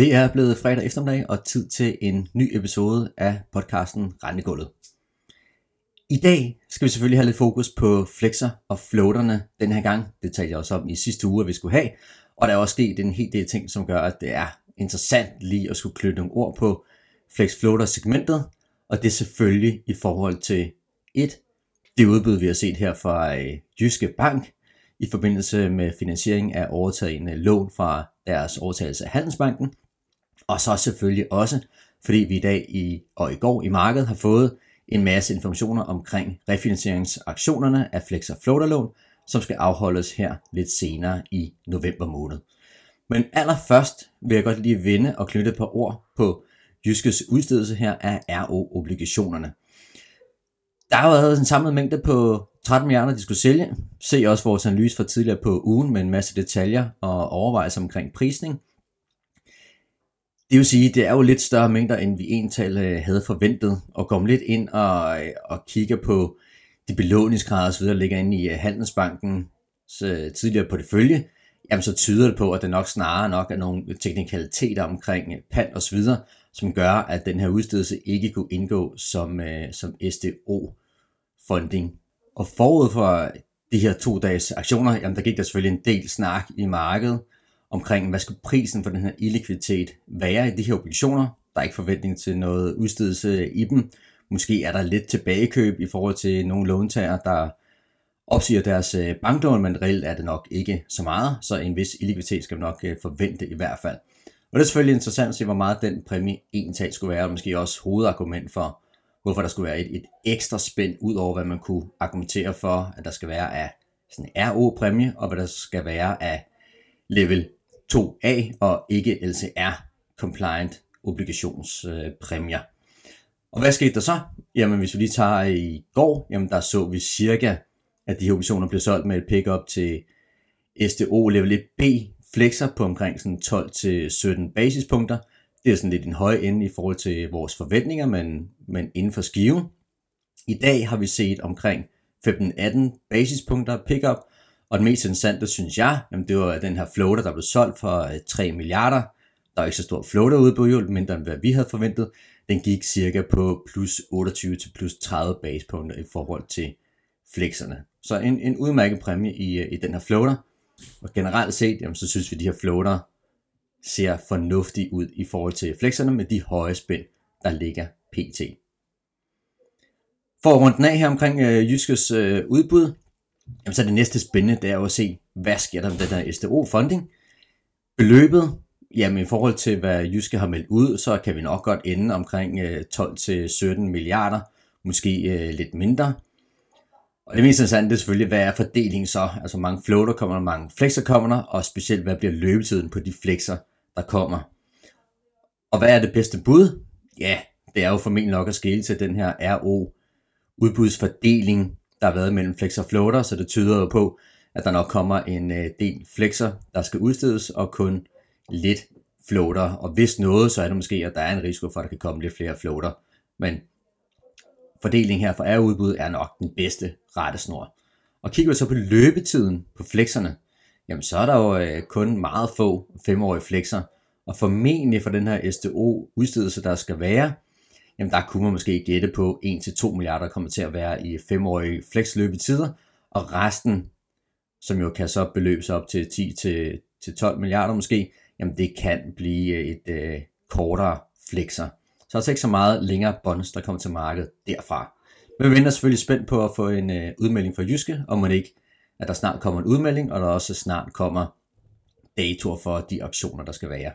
Det er blevet fredag eftermiddag og tid til en ny episode af podcasten Rendegulvet. I dag skal vi selvfølgelig have lidt fokus på flexer og floaterne den her gang. Det talte jeg også om i sidste uge, at vi skulle have. Og der er også sket en hel del ting, som gør, at det er interessant lige at skulle knytte nogle ord på flex floater segmentet. Og det er selvfølgelig i forhold til et, det udbud vi har set her fra øh, Jyske Bank i forbindelse med finansiering af overtagende lån fra deres overtagelse af Handelsbanken. Og så selvfølgelig også, fordi vi i dag i, og i går i markedet har fået en masse informationer omkring refinansieringsaktionerne af Flex og Floaterlån, som skal afholdes her lidt senere i november måned. Men allerførst vil jeg godt lige vende og knytte et par ord på Jyskes udstedelse her af RO-obligationerne. Der har været en samlet mængde på 13 milliarder, de skulle sælge. Se også vores analyse fra tidligere på ugen med en masse detaljer og overvejelser omkring prisning. Det vil sige, det er jo lidt større mængder, end vi egentlig øh, havde forventet, og komme lidt ind og, øh, og kigge på de belåningsgrader osv., der ligger inde i øh, Handelsbanken tidligere på det følge, jamen så tyder det på, at det nok snarere nok er nogle teknikaliteter omkring pant og så videre, som gør, at den her udstedelse ikke kunne indgå som, som SDO-funding. Og forud for de her to dages aktioner, jamen der gik der selvfølgelig en del snak i markedet, omkring, hvad skal prisen for den her illikviditet være i de her obligationer. Der er ikke forventning til noget udstedelse i dem. Måske er der lidt tilbagekøb i forhold til nogle låntager, der opsiger deres øh, banklån, men reelt er det nok ikke så meget, så en vis illikviditet skal man nok øh, forvente i hvert fald. Og det er selvfølgelig interessant at se, hvor meget den præmie egentlig skulle være, og måske også hovedargument for, hvorfor der skulle være et, et ekstra spænd ud over, hvad man kunne argumentere for, at der skal være af sådan en RO-præmie, og hvad der skal være af level 2A og ikke LCR compliant obligationspræmier. Og hvad skete der så? Jamen hvis vi lige tager i går, jamen der så vi cirka, at de her obligationer blev solgt med et pick-up til SDO level 1B flexer på omkring sådan 12-17 basispunkter. Det er sådan lidt en høj ende i forhold til vores forventninger, men, men inden for skive. I dag har vi set omkring 15-18 basispunkter pick-up, og det mest interessante, synes jeg, jamen det var den her floater, der blev solgt for øh, 3 milliarder. Der er ikke så stor floater ude på hjul, mindre end hvad vi havde forventet. Den gik cirka på plus 28 til plus 30 basepunkter i forhold til flexerne. Så en, en udmærket præmie i, øh, i den her floater. Og generelt set, jamen, så synes vi, at de her floater ser fornuftige ud i forhold til flexerne med de høje spænd, der ligger pt. For at runde den af her omkring øh, Jyskes øh, udbud, Jamen, så det næste spændende, det er jo at se, hvad sker der med den der SDO-funding. Beløbet, jamen i forhold til hvad Jyske har meldt ud, så kan vi nok godt ende omkring øh, 12-17 milliarder, måske øh, lidt mindre. Og det mest interessante er selvfølgelig, hvad er fordelingen så? Altså mange floater kommer der, mange flexer kommer der, og specielt hvad bliver løbetiden på de flexer, der kommer. Og hvad er det bedste bud? Ja, det er jo formentlig nok at skille til den her RO udbudsfordeling, der har været mellem flexer og floater, så det tyder jo på, at der nok kommer en øh, del flexer, der skal udstedes, og kun lidt floater. Og hvis noget, så er det måske, at der er en risiko for, at der kan komme lidt flere floater. Men fordelingen her for R-udbud er nok den bedste rettesnor. Og kigger vi så på løbetiden på flexerne, jamen så er der jo øh, kun meget få femårige flexer, og formentlig for den her STO-udstedelse, der skal være, jamen der kunne man måske gætte på 1-2 milliarder kommer til at være i femårige flexløbetider, og resten, som jo kan så beløbe sig op til 10-12 milliarder måske, jamen det kan blive et øh, kortere flexer. Så altså ikke så meget længere bonds, der kommer til markedet derfra. Men vi venter selvfølgelig spændt på at få en øh, udmelding fra Jyske, om man ikke, at der snart kommer en udmelding, og der også snart kommer datoer for de aktioner, der skal være.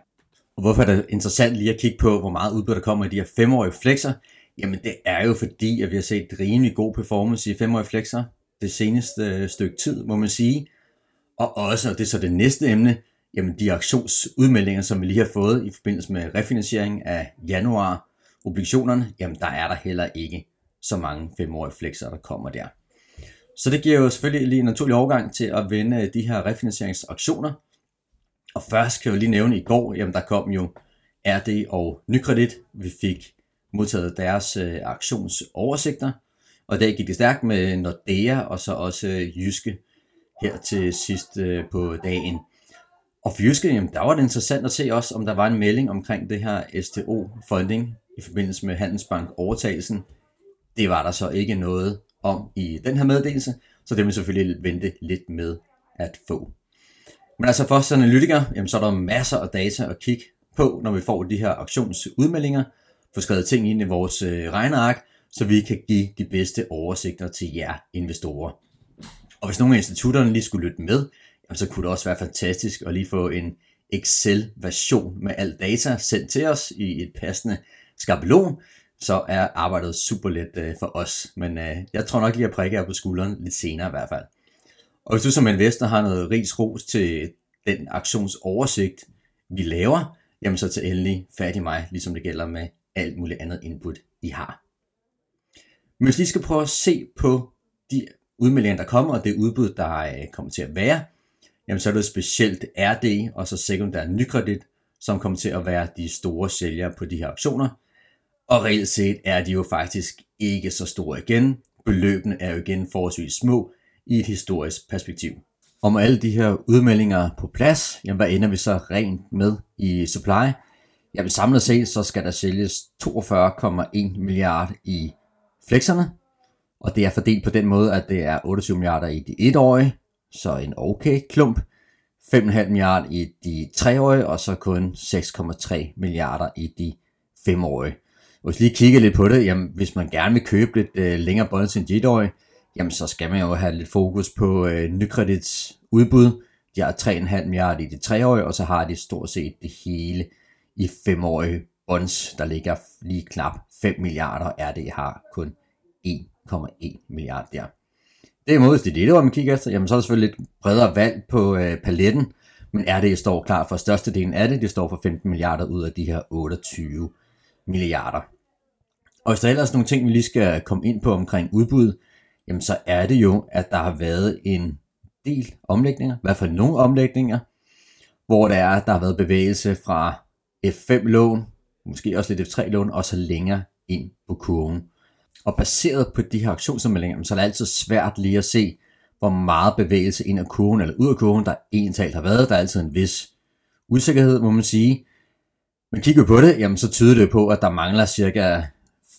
Og hvorfor er det interessant lige at kigge på, hvor meget udbytte der kommer i de her femårige flexer? Jamen det er jo fordi, at vi har set rimelig god performance i femårige flexer det seneste øh, stykke tid, må man sige. Og også, og det er så det næste emne, jamen de aktionsudmeldinger, som vi lige har fået i forbindelse med refinansiering af januar obligationerne, jamen der er der heller ikke så mange femårige flexer, der kommer der. Så det giver jo selvfølgelig lige en naturlig overgang til at vende øh, de her refinansieringsaktioner, og først kan jeg lige nævne, at i går, jamen der kom jo RD og Nykredit. Vi fik modtaget deres øh, aktionsoversigter, og i dag gik det stærkt med Nordea og så også øh, Jyske her til sidst øh, på dagen. Og for Jyske, jamen, der var det interessant at se også, om der var en melding omkring det her STO-funding i forbindelse med Handelsbank overtagelsen. Det var der så ikke noget om i den her meddelelse, så det vil selvfølgelig vente lidt med at få. Men altså for os analytikere, jamen, så er der masser af data at kigge på, når vi får de her auktionsudmeldinger, få skrevet ting ind i vores øh, regneark, så vi kan give de bedste oversigter til jer investorer. Og hvis nogle af institutterne lige skulle lytte med, jamen, så kunne det også være fantastisk at lige få en Excel-version med al data sendt til os i et passende skabelon, så er arbejdet super let øh, for os. Men øh, jeg tror nok lige at prikke jer på skulderen lidt senere i hvert fald. Og hvis du som investor har noget rigs ros til den aktionsoversigt, vi laver, jamen så tag endelig fat i mig, ligesom det gælder med alt muligt andet input, I har. Men hvis vi skal prøve at se på de udmeldinger, der kommer, og det udbud, der øh, kommer til at være, jamen så er det specielt RD og så sekundær nykredit, som kommer til at være de store sælgere på de her optioner. Og reelt set er de jo faktisk ikke så store igen. Beløbene er jo igen forholdsvis små i et historisk perspektiv. Og med alle de her udmeldinger på plads, jamen hvad ender vi så rent med i supply? Jamen samlet set, så skal der sælges 42,1 milliarder i flexerne, og det er fordelt på den måde, at det er 28 milliarder i de etårige, så en okay klump, 5,5 milliarder i de treårige, og så kun 6,3 milliarder i de femårige. Hvis lige kigger lidt på det, jamen, hvis man gerne vil købe lidt øh, længere bonds end de etårige, jamen så skal man jo have lidt fokus på øh, nykredits udbud. De har 3,5 milliarder i de treårige, og så har de stort set det hele i femårige bonds, der ligger lige knap 5 milliarder, er det har kun 1,1 milliard der. Derimod, hvis det er det, man kigger efter, jamen så er der selvfølgelig lidt bredere valg på øh, paletten, men er det står klar for størstedelen af det, det står for 15 milliarder ud af de her 28 milliarder. Og hvis der er ellers nogle ting, vi lige skal komme ind på omkring udbud, jamen så er det jo, at der har været en del omlægninger, i hvert fald nogle omlægninger, hvor der er, der har været bevægelse fra F5-lån, måske også lidt F3-lån, og så længere ind på kurven. Og baseret på de her aktionsommeldinger, så er det altid svært lige at se, hvor meget bevægelse ind af kurven eller ud af kurven, der egentlig har været. Der er altid en vis usikkerhed, må man sige. Men kigger vi på det, jamen så tyder det på, at der mangler cirka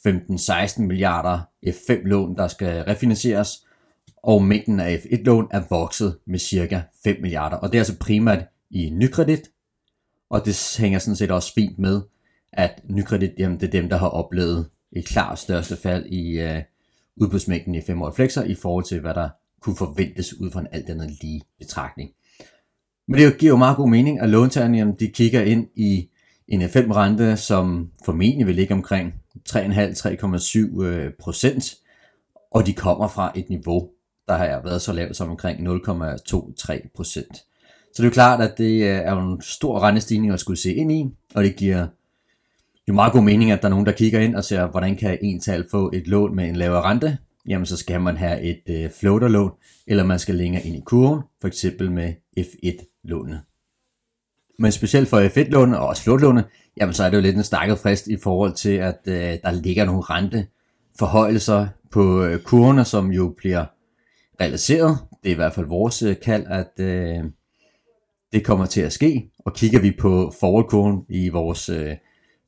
15-16 milliarder F5-lån, der skal refinansieres, og mængden af F1-lån er vokset med cirka 5 milliarder. Og det er altså primært i nykredit, og det hænger sådan set også fint med, at nykredit, jamen det er dem, der har oplevet et klart største fald i øh, udbudsmængden i 5 år flexer i forhold til, hvad der kunne forventes ud fra en alt andet lige betragtning. Men det giver jo meget god mening, at låntagerne jamen, de kigger ind i en F5-rente, som formentlig vil ligge omkring 3,5-3,7 øh, procent, og de kommer fra et niveau, der har været så lavt som omkring 0,23 procent. Så det er jo klart, at det øh, er jo en stor rentestigning at skulle se ind i, og det giver jo meget god mening, at der er nogen, der kigger ind og ser, hvordan kan en tal få et lån med en lavere rente, jamen så skal man have et øh, floaterlån, eller man skal længere ind i kurven, for eksempel med F1-lånet. Men specielt for F1-lånet og også flotlåne, jamen så er det jo lidt en stakket frist i forhold til, at øh, der ligger nogle renteforhøjelser på øh, kurvene, som jo bliver realiseret. Det er i hvert fald vores øh, kald, at øh, det kommer til at ske. Og kigger vi på forwardkurven i vores øh,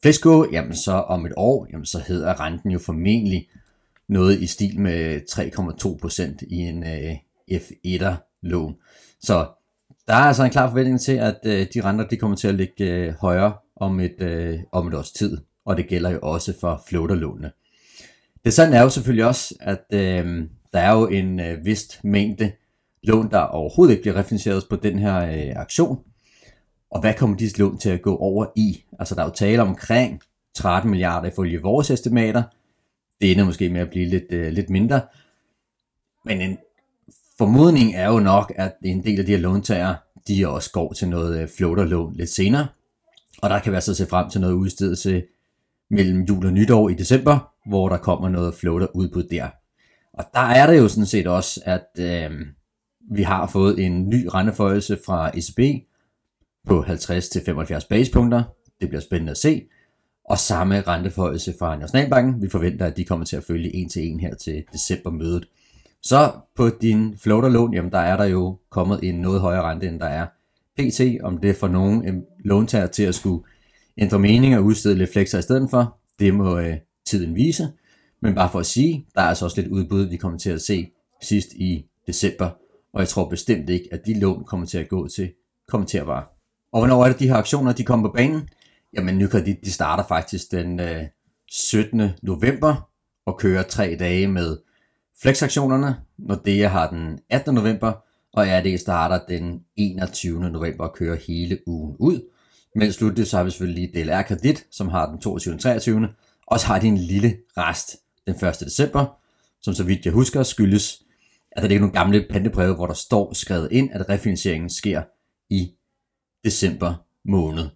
Flesko, jamen så om et år, jamen så hedder renten jo formentlig noget i stil med 3,2% i en øh, F1'er lån. Så der er altså en klar forventning til, at øh, de renter de kommer til at ligge øh, højere om et, øh, om et års tid, og det gælder jo også for floaterlånene. Det sådan er jo selvfølgelig også, at øh, der er jo en øh, vist mængde lån, der overhovedet ikke bliver refinansieret på den her øh, aktion. Og hvad kommer disse lån til at gå over i? Altså der er jo tale omkring 13 milliarder ifølge vores estimater. Det ender måske med at blive lidt, øh, lidt mindre. Men en formodning er jo nok, at en del af de her låntager, de også går til noget øh, floaterlån lidt senere. Og der kan være så se frem til noget udstedelse mellem jul og nytår i december, hvor der kommer noget floater udbud der. Og der er det jo sådan set også, at øh, vi har fået en ny renteforøgelse fra ECB på 50-75 basepunkter. Det bliver spændende at se. Og samme renteforøgelse fra Nationalbanken. Vi forventer, at de kommer til at følge en til en her til decembermødet. Så på din floaterlån, jamen der er der jo kommet en noget højere rente, end der er PT, om det får nogen øh, låntager til at skulle ændre mening og udstede lidt flexer i stedet for, det må øh, tiden vise. Men bare for at sige, der er altså også lidt udbud, vi kommer til at se sidst i december, og jeg tror bestemt ikke, at de lån kommer til at gå til kommenterbare. Og hvornår er det, de her aktioner de kommer på banen? Jamen Nykredit de starter faktisk den øh, 17. november og kører tre dage med flexaktionerne, når det har den 18. november, og RD starter den 21. november og kører hele ugen ud. Men slutte så har vi selvfølgelig DLR Kredit, som har den 22. og 23. Og så har de en lille rest den 1. december, som så vidt jeg husker skyldes, at der ligger nogle gamle pantebreve, hvor der står skrevet ind, at refinansieringen sker i december måned.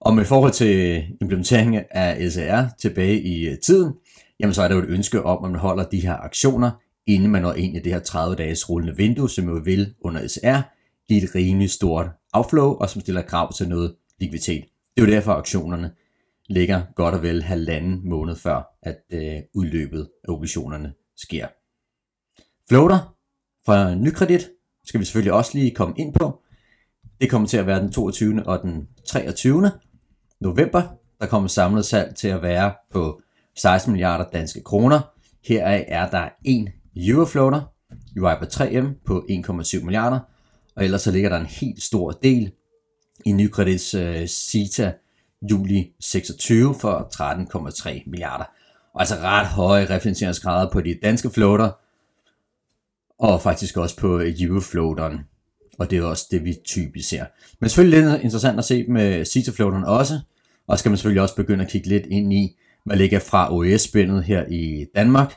Og med forhold til implementeringen af LCR tilbage i tiden, jamen så er der jo et ønske om, at man holder de her aktioner, inden man når ind i det her 30 dages rullende vindue, som jo vil under SR, blive et rimelig stort outflow, og som stiller krav til noget likviditet. Det er jo derfor, at aktionerne ligger godt og vel halvanden måned før, at øh, udløbet af obligationerne sker. Floater fra Nykredit skal vi selvfølgelig også lige komme ind på. Det kommer til at være den 22. og den 23. november. Der kommer samlet salg til at være på 16 milliarder danske kroner. Heraf er der en Eurofloater, Euribor 3M på 1,7 milliarder, og ellers så ligger der en helt stor del i Nykredits uh, CITA juli 26 for 13,3 milliarder. Og altså ret høje refinansieringsgrader på de danske floater, og faktisk også på Eurofloateren. Og det er også det, vi typisk ser. Men selvfølgelig lidt interessant at se med CITA-floateren også, og skal man selvfølgelig også begynde at kigge lidt ind i, man ligger fra OES-spændet her i Danmark.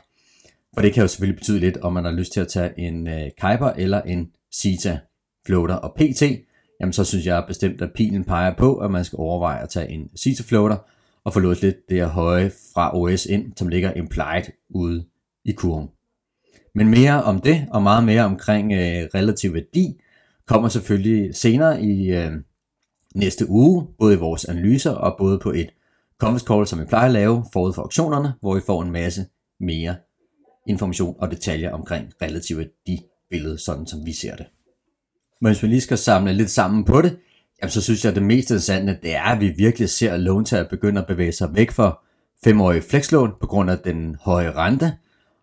For det kan jo selvfølgelig betyde lidt, om man har lyst til at tage en øh, Kuiper eller en Sita floater og PT, jamen så synes jeg bestemt, at pilen peger på, at man skal overveje at tage en Sita floater og få låst lidt det her høje fra OS ind, som ligger implied ude i kurven. Men mere om det, og meget mere omkring øh, relativ værdi, kommer selvfølgelig senere i øh, næste uge, både i vores analyser og både på et conference call, som vi plejer at lave forud for auktionerne, hvor vi får en masse mere information og detaljer omkring relativt de billedet, sådan som vi ser det. Men hvis vi lige skal samle lidt sammen på det, jamen så synes jeg, at det mest interessante, det er, at vi virkelig ser låntager begynde at bevæge sig væk fra femårige flexlån på grund af den høje rente,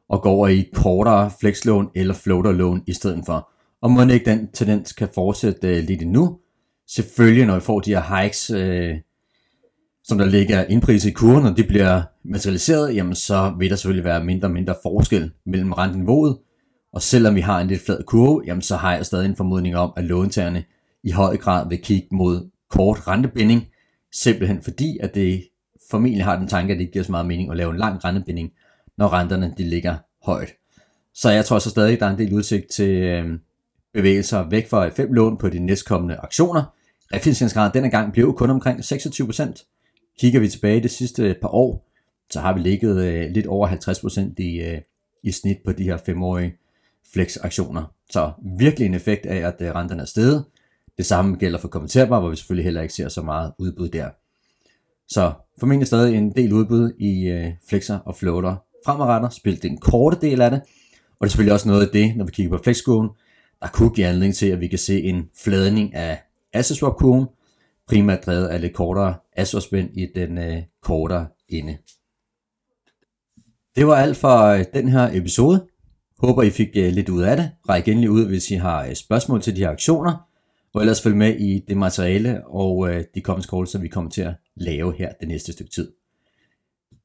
og går over i kortere flexlån eller floaterlån i stedet for. Og må ikke den tendens kan fortsætte øh, lidt endnu. Selvfølgelig, når vi får de her hikes, øh, som der ligger indpriset i kurven, og det bliver materialiseret, jamen så vil der selvfølgelig være mindre og mindre forskel mellem renteniveauet og selvom vi har en lidt flad kurve, jamen så har jeg stadig en formodning om, at låntagerne i høj grad vil kigge mod kort rentebinding, simpelthen fordi, at det formentlig har den tanke, at det ikke giver så meget mening at lave en lang rentebinding, når renterne de ligger højt. Så jeg tror så stadig, at der er en del udsigt til øhm, bevægelser væk fra 5 lån på de næstkommende aktioner. Refinansieringsgraden denne gang blev kun omkring 26%. Kigger vi tilbage de sidste par år, så har vi ligget øh, lidt over 50% i, øh, i snit på de her femårige flex-aktioner. Så virkelig en effekt af, at øh, renterne er steget. Det samme gælder for kommenterbare, hvor vi selvfølgelig heller ikke ser så meget udbud der. Så formentlig stadig en del udbud i øh, flexer og floater fremadrettet, Spil den korte del af det. Og det er selvfølgelig også noget af det, når vi kigger på flexkurven, der kunne give anledning til, at vi kan se en fladning af asset swap kurven, primært drevet af lidt kortere asset i den øh, kortere ende. Det var alt for øh, den her episode. Håber I fik øh, lidt ud af det. Ræk endelig ud, hvis I har øh, spørgsmål til de her aktioner. Og ellers følg med i det materiale og øh, de kommende calls, som vi kommer til at lave her det næste stykke tid.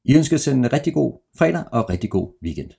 I ønsker os en rigtig god fredag og rigtig god weekend.